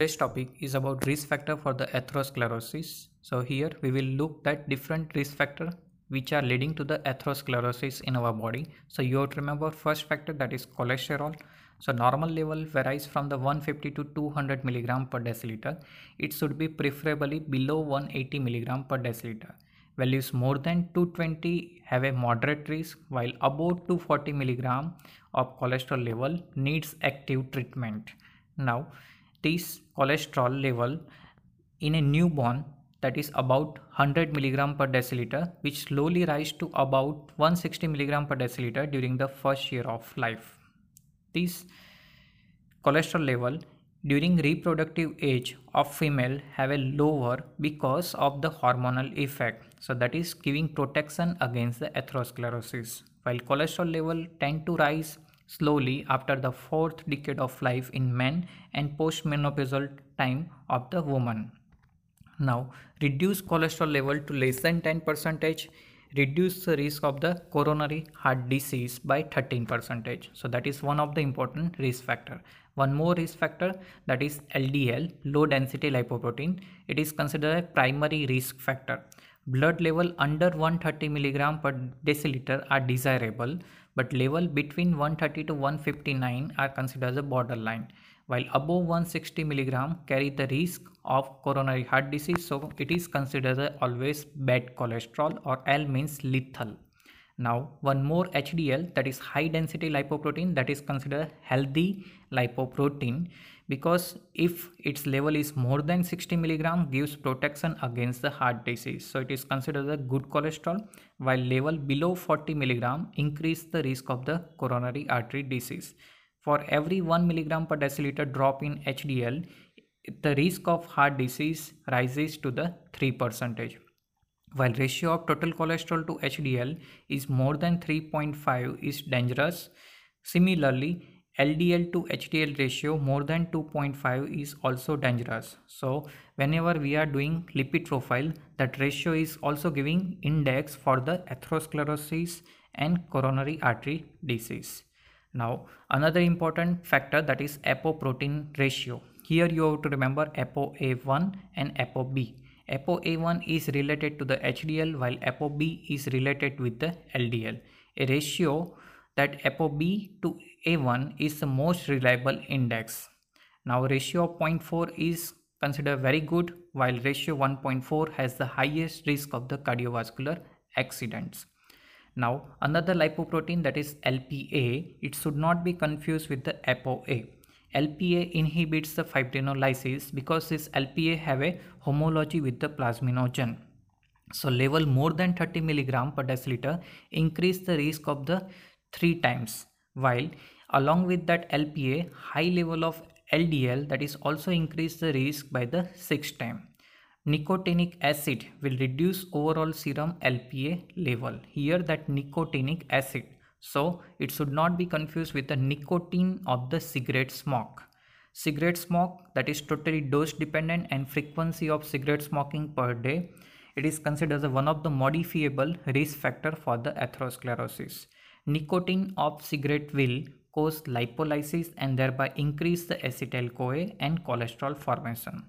Today's topic is about risk factor for the atherosclerosis. So here we will look at different risk factor which are leading to the atherosclerosis in our body. So you have to remember first factor that is cholesterol. So normal level varies from the 150 to 200 milligram per deciliter. It should be preferably below 180 milligram per deciliter. Values more than 220 have a moderate risk while above 240 milligram of cholesterol level needs active treatment. Now this cholesterol level in a newborn that is about 100 milligram per deciliter which slowly rise to about 160 milligram per deciliter during the first year of life. This cholesterol level during reproductive age of female have a lower because of the hormonal effect so that is giving protection against the atherosclerosis while cholesterol level tend to rise slowly after the fourth decade of life in men and postmenopausal time of the woman. Now, reduce cholesterol level to less than 10 percentage reduce the risk of the coronary heart disease by 13 percentage. So that is one of the important risk factor. One more risk factor that is ldl low density lipoprotein. It is considered a primary risk factor. Blood level under 130 milligram per deciliter are desirable but level between 130 to 159 are considered as a borderline. While above 160 milligram carry the risk of coronary heart disease so it is considered as always bad cholesterol or L means lethal. Now one more HDL that is high density lipoprotein that is considered healthy lipoprotein because if its level is more than 60 milligram gives protection against the heart disease. So it is considered a good cholesterol while level below 40 milligram increase the risk of the coronary artery disease. For every 1 milligram per deciliter drop in hdl the risk of heart disease rises to the 3 percentage while ratio of total cholesterol to hdl is more than 3.5 is dangerous. Similarly LDL to HDL ratio more than 2.5 is also dangerous. So whenever we are doing lipid profile, that ratio is also giving index for the atherosclerosis and coronary artery disease. Now another important factor that is apoprotein ratio. Here you have to remember ApoA1 and ApoB. ApoA1 is related to the HDL while ApoB is related with the LDL. A ratio that ApoB to a1 is the most reliable index. Now ratio of 0.4 is considered very good while ratio 1.4 has the highest risk of the cardiovascular accidents. Now another lipoprotein that is LPA, it should not be confused with the ApoA. LPA inhibits the fibrinolysis because this LPA have a homology with the plasminogen. So level more than 30 milligram per deciliter increase the risk of the three times while along with that LPA high level of LDL that is also increase the risk by the sixth time. Nicotinic acid will reduce overall serum LPA level. Here that nicotinic acid. So it should not be confused with the nicotine of the cigarette smoke. Cigarette smoke that is totally dose dependent and frequency of cigarette smoking per day. It is considered as one of the modifiable risk factor for the atherosclerosis. Nicotine of cigarette will cause lipolysis and thereby increase the acetyl-CoA and cholesterol formation.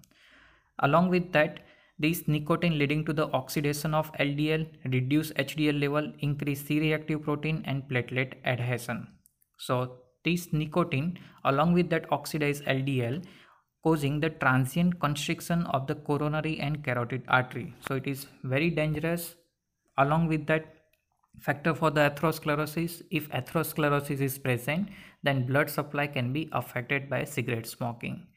Along with that, this nicotine leading to the oxidation of LDL, reduce HDL level, increase C-reactive protein and platelet adhesion. So this nicotine along with that oxidized LDL causing the transient constriction of the coronary and carotid artery. So it is very dangerous. Along with that factor for the atherosclerosis. If atherosclerosis is present then blood supply can be affected by cigarette smoking.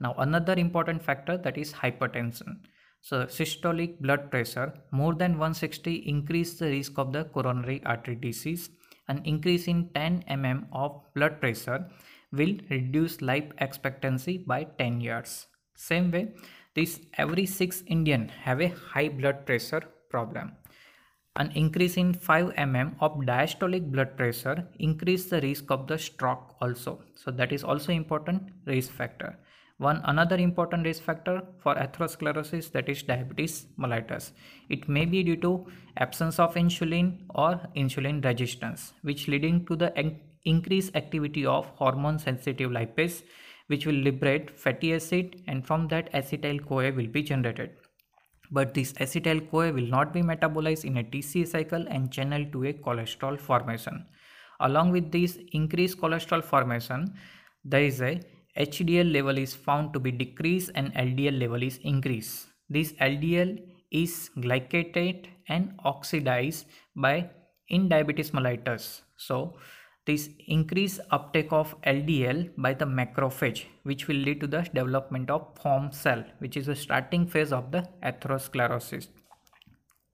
Now another important factor that is hypertension. So systolic blood pressure more than 160 increase the risk of the coronary artery disease. An increase in 10 mm of blood pressure will reduce life expectancy by 10 years. Same way this every 6 indian have a high blood pressure problem an increase in 5 mm of diastolic blood pressure increase the risk of the stroke also. So that is also important risk factor. One another important risk factor for atherosclerosis that is diabetes mellitus. It may be due to absence of insulin or insulin resistance which leading to the increased activity of hormone sensitive lipase which will liberate fatty acid and from that acetyl CoA will be generated. But this acetyl CoA will not be metabolized in a TCA cycle and channel to a cholesterol formation. Along with this increased cholesterol formation, there is a HDL level is found to be decreased and LDL level is increased. This LDL is glycated and oxidized by in diabetes mellitus. So this increased uptake of LDL by the macrophage which will lead to the development of foam cell which is the starting phase of the atherosclerosis.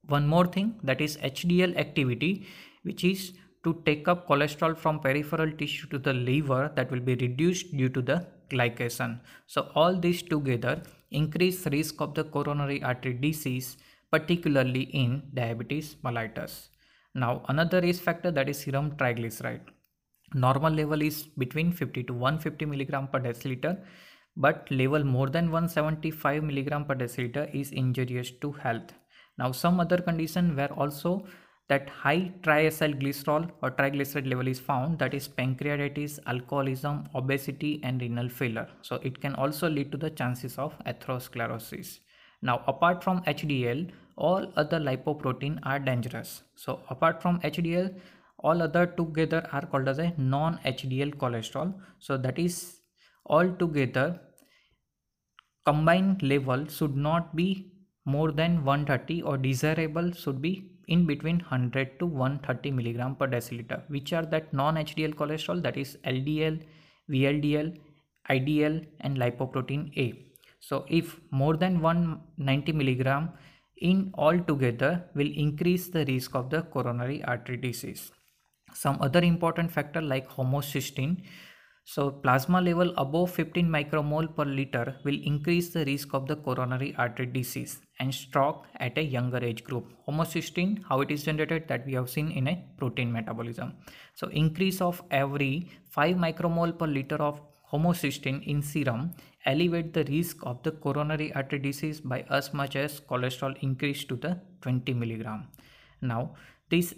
One more thing that is HDL activity which is to take up cholesterol from peripheral tissue to the liver that will be reduced due to the glycation. So all these together increase risk of the coronary artery disease particularly in diabetes mellitus. Now another risk factor that is serum triglyceride. Normal level is between 50 to 150 milligram per deciliter but level more than 175 milligram per deciliter is injurious to health. Now some other condition where also that high triacylglycerol or triglyceride level is found that is pancreatitis, alcoholism, obesity and renal failure. So it can also lead to the chances of atherosclerosis. Now apart from HDL, all other lipoprotein are dangerous. So apart from HDL, all other together are called as a non-HDL cholesterol. So that is all together combined level should not be more than 130 or desirable should be in between 100 to 130 milligram per deciliter which are that non-HDL cholesterol that is LDL, VLDL, IDL and lipoprotein A. So if more than 190 milligram in all together will increase the risk of the coronary artery disease. Some other important factor like homocysteine so plasma level above 15 micromole per liter will increase the risk of the coronary artery disease and stroke at a younger age group. Homocysteine, how it is generated that we have seen in a protein metabolism. So increase of every 5 micromole per liter of homocysteine in serum elevate the risk of the coronary artery disease by as much as cholesterol increase to the 20 milligram. Now this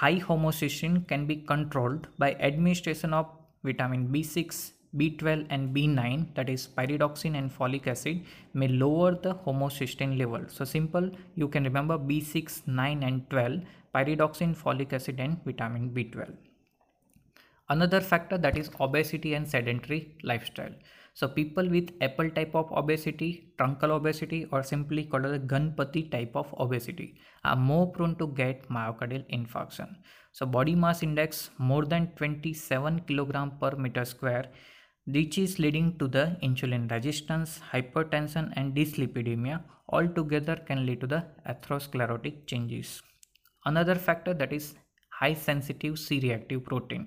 high homocysteine can be controlled by administration of vitamin B6, B12 and B9 that is pyridoxine and folic acid may lower the homocysteine level. So simple you can remember B6, 9 and 12 pyridoxine, folic acid and vitamin B12. Another factor that is obesity and sedentary lifestyle. So people with apple type of obesity, truncal obesity or simply called as Ganpati type of obesity are more prone to get myocardial infarction. So body mass index more than 27 kilogram per meter square which is leading to the insulin resistance, hypertension and dyslipidemia altogether can lead to the atherosclerotic changes. Another factor that is high sensitive C-reactive protein.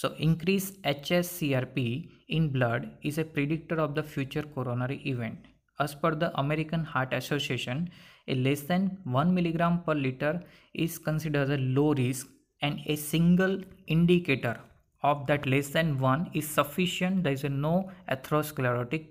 So increased hsCRP in blood is a predictor of the future coronary event. As per the American Heart Association, a less than 1 milligram per liter is considered a low risk and a single indicator of that less than 1 is sufficient. There is no atherosclerotic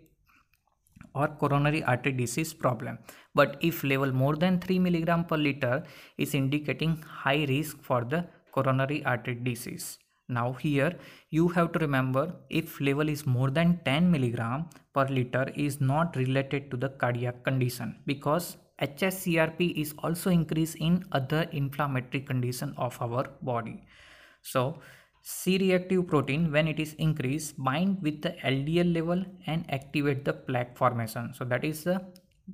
or coronary artery disease problem. But if level more than 3 milligram per liter is indicating high risk for the coronary artery disease now here you have to remember if level is more than 10 milligram per liter is not related to the cardiac condition because HSCRP is also increased in other inflammatory condition of our body. So C-reactive protein when it is increased bind with the LDL level and activate the plaque formation. So that is the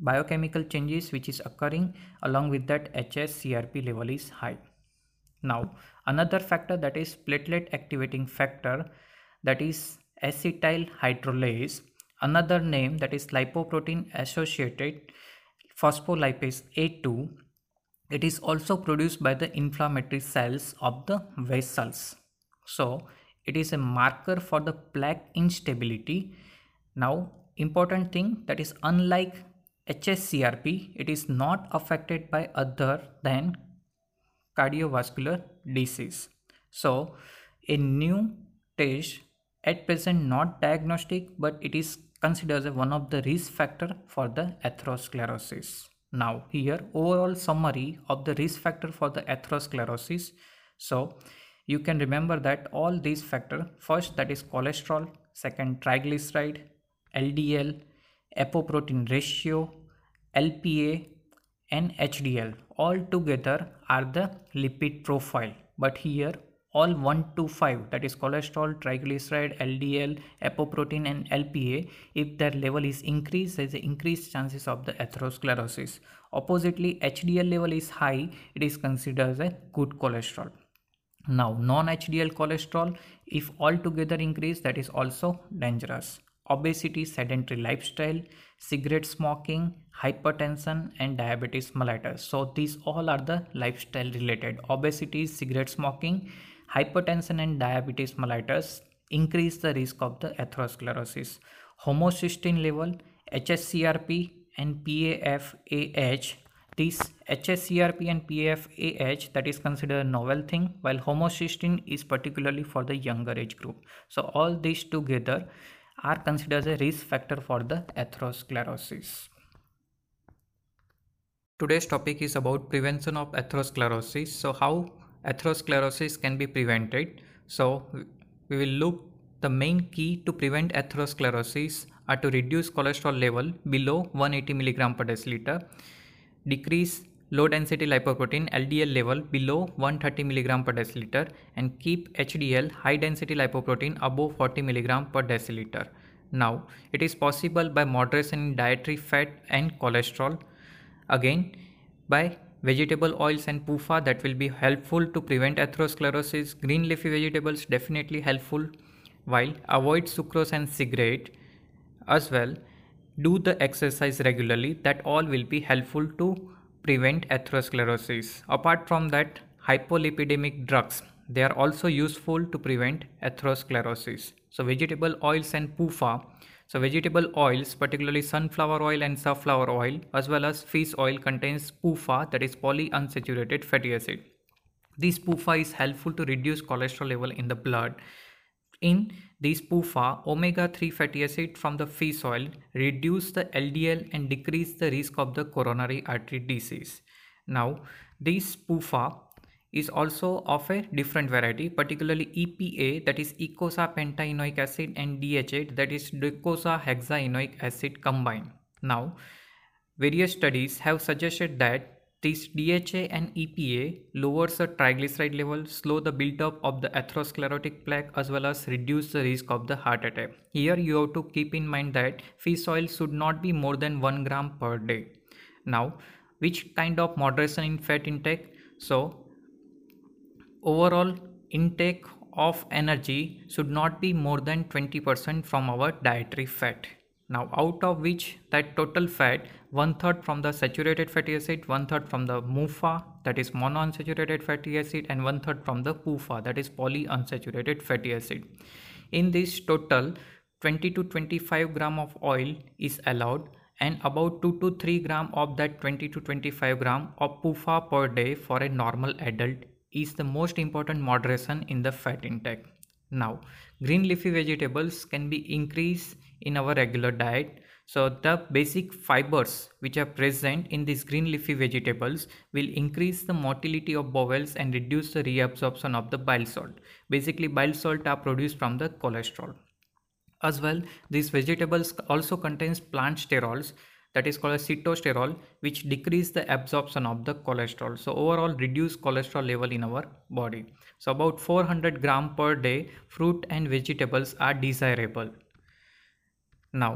biochemical changes which is occurring along with that HSCRP level is high. Now another factor that is platelet activating factor that is acetyl hydrolase another name that is lipoprotein associated phospholipase A2 it is also produced by the inflammatory cells of the vessels. So it is a marker for the plaque instability. Now important thing that is unlike hscrp it is not affected by other than cardiovascular disease so a new test at present not diagnostic but it is considered as one of the risk factor for the atherosclerosis. Now here overall summary of the risk factor for the atherosclerosis. So you can remember that all these factor first that is cholesterol, second triglyceride, LDL, apoprotein ratio, LPA and HDL all together are the lipid profile. But here all 1 to 5 that is cholesterol triglyceride ldl apoprotein and lpa if their level is increased there is increased chances of the atherosclerosis. Oppositely hdl level is high it is considered as a good cholesterol. Now non-hdl cholesterol if altogether increase that is also dangerous obesity sedentary lifestyle cigarette smoking hypertension and diabetes mellitus so these all are the lifestyle related obesity cigarette smoking hypertension and diabetes mellitus increase the risk of the atherosclerosis. Homocysteine level, HSCRP and PAFAH this HSCRP and PAFAH that is considered a novel thing while homocysteine is particularly for the younger age group. So all these together are considered as a risk factor for the atherosclerosis. Today's topic is about prevention of atherosclerosis. So how atherosclerosis can be prevented. So we will look the main key to prevent atherosclerosis are to reduce cholesterol level below 180 mg per deciliter, decrease low density lipoprotein LDL level below 130 mg per deciliter and keep HDL high density lipoprotein above 40 mg per deciliter. Now it is possible by moderation in dietary fat and cholesterol. Again by vegetable oils and PUFA that will be helpful to prevent atherosclerosis. Green leafy vegetables definitely helpful while avoid sucrose and cigarette as well. Do the exercise regularly that all will be helpful to prevent atherosclerosis. Apart from that hypolipidemic drugs they are also useful to prevent atherosclerosis. So vegetable oils and PUFA so vegetable oils, particularly sunflower oil and safflower oil, as well as fish oil contains PUFA that is polyunsaturated fatty acid. This PUFA is helpful to reduce cholesterol level in the blood. In this PUFA, omega-3 fatty acid from the fish oil reduce the LDL and decrease the risk of the coronary artery disease. Now, this PUFA is also of a different variety, particularly EPA that is eicosapentaenoic acid and DHA that is docosahexaenoic acid combined. Now, various studies have suggested that this DHA and EPA lowers the triglyceride level, slow the buildup of the atherosclerotic plaque as well as reduce the risk of the heart attack. Here you have to keep in mind that fish oil should not be more than 1 gram per day. Now, which kind of moderation in fat intake? So, overall intake of energy should not be more than 20% from our dietary fat now out of which that total fat one third from the saturated fatty acid one third from the MUFA that is monounsaturated fatty acid and one third from the PUFA that is polyunsaturated fatty acid in this total 20 to 25 gram of oil is allowed and about 2 to 3 gram of that 20 to 25 gram of PUFA per day for a normal adult is the most important moderation in the fat intake. Now, green leafy vegetables can be increased in our regular diet. So the basic fibers which are present in these green leafy vegetables will increase the motility of bowels and reduce the reabsorption of the bile salt. Basically bile salt are produced from the cholesterol. As well, these vegetables also contains plant sterols that is called sitosterol which decrease the absorption of the cholesterol so overall reduce cholesterol level in our body so about 400 gram per day fruit and vegetables are desirable now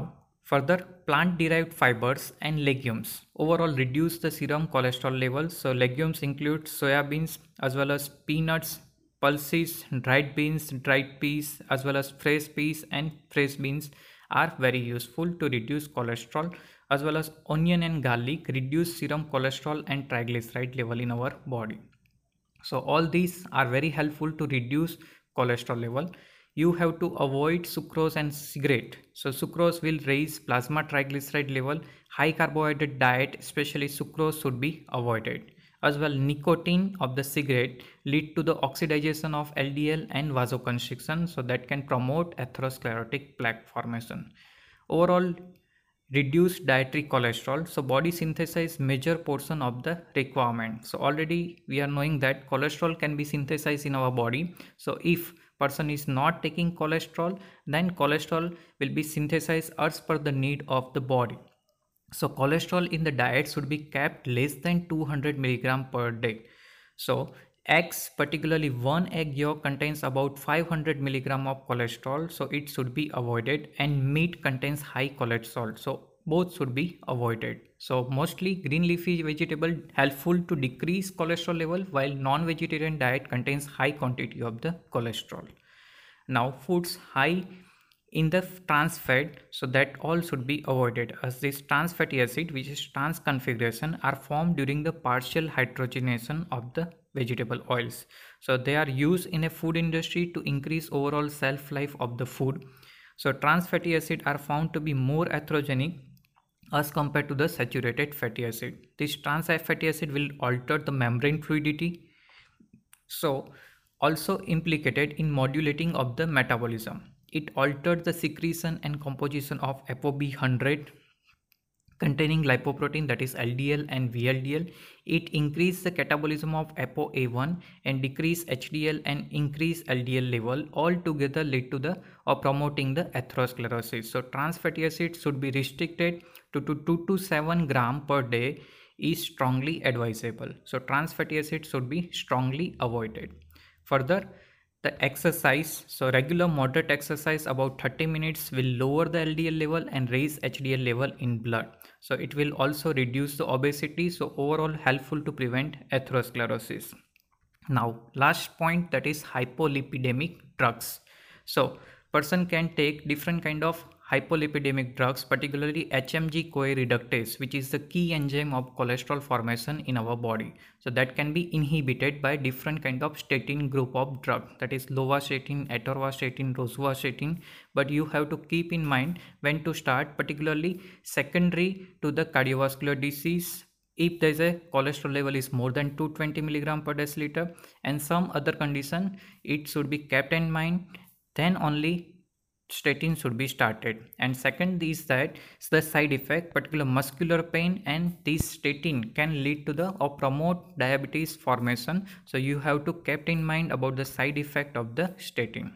further plant derived fibers and legumes overall reduce the serum cholesterol levels so legumes include soybeans as well as peanuts pulses dried beans dried peas as well as fresh peas and fresh beans are very useful to reduce cholesterol as well as onion and garlic reduce serum cholesterol and triglyceride level in our body. So all these are very helpful to reduce cholesterol level. You have to avoid sucrose and cigarette. So sucrose will raise plasma triglyceride level. High carbohydrate diet, especially sucrose should be avoided. As well, nicotine of the cigarette lead to the oxidation of LDL and vasoconstriction so that can promote atherosclerotic plaque formation. Overall, reduce dietary cholesterol so body synthesize major portion of the requirement so already we are knowing that cholesterol can be synthesized in our body so if person is not taking cholesterol then cholesterol will be synthesized as per the need of the body. So cholesterol in the diet should be kept less than 200 milligram per day. So eggs particularly one egg yolk contains about 500 milligram of cholesterol. So it should be avoided and meat contains high cholesterol. So both should be avoided. So mostly green leafy vegetable helpful to decrease cholesterol level while non-vegetarian diet contains high quantity of the cholesterol. Now foods high in the trans fat so that all should be avoided as this trans fatty acid which is trans configuration are formed during the partial hydrogenation of the vegetable oils. So they are used in a food industry to increase overall shelf life of the food. So trans fatty acid are found to be more atherogenic as compared to the saturated fatty acid. This trans fatty acid will alter the membrane fluidity so also implicated in modulating of the metabolism. It altered the secretion and composition of ApoB100 containing lipoprotein that is LDL and VLDL. It increased the catabolism of ApoA1 and decrease HDL and increase LDL level all together lead to the or promoting the atherosclerosis. So trans fatty acids should be restricted to, to 2 to 7 gram per day is strongly advisable. So trans fatty acids should be strongly avoided. Further, the exercise. So regular moderate exercise about 30 minutes will lower the ldl level and raise hdl level in blood. So it will also reduce the obesity. So overall helpful to prevent atherosclerosis. Now last point that is hypolipidemic drugs. So person can take different kind of hypolipidemic drugs, particularly HMG CoA reductase, which is the key enzyme of cholesterol formation in our body. So that can be inhibited by different kind of statin group of drug that is lovastatin, atorvastatin, rosuvastatin. But you have to keep in mind when to start, particularly secondary to the cardiovascular disease if there is a cholesterol level is more than 220 milligram per deciliter and some other condition it should be kept in mind then only statin should be started. And second is that the side effect particular muscular pain and this statin can lead to the or promote diabetes formation. So you have to kept in mind about the side effect of the statin.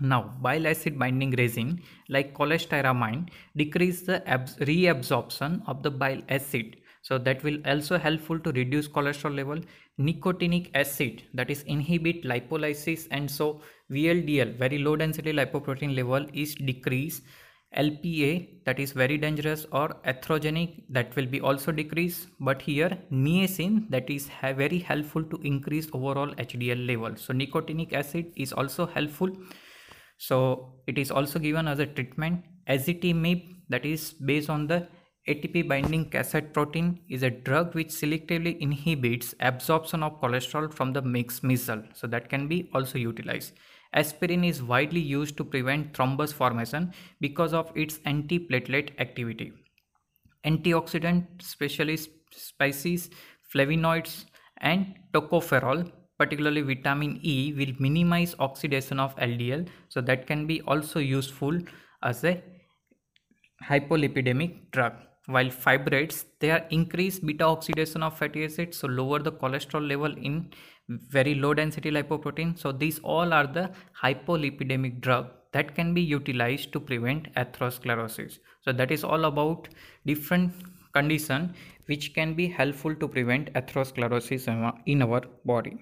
Now bile acid binding resin like cholestyramine decrease the reabsorption of the bile acid so that will also helpful to reduce cholesterol level. Nicotinic acid that is inhibit lipolysis and so VLDL very low density lipoprotein level is decreased. LPA that is very dangerous or atherogenic that will be also decreased. But here niacin that is very helpful to increase overall HDL level. So nicotinic acid is also helpful. So it is also given as a treatment. Ezetimibe that is based on the ATP binding cassette protein is a drug which selectively inhibits absorption of cholesterol from the mixed micelle. So that can be also utilized. Aspirin is widely used to prevent thrombus formation because of its antiplatelet activity. Antioxidant, especially spices, flavonoids and tocopherol particularly vitamin E will minimize oxidation of LDL so that can be also useful as a hypolipidemic drug while fibrates they are increased beta oxidation of fatty acids so lower the cholesterol level in very low density lipoprotein. So these all are the hypolipidemic drug that can be utilized to prevent atherosclerosis. So that is all about different condition which can be helpful to prevent atherosclerosis in our body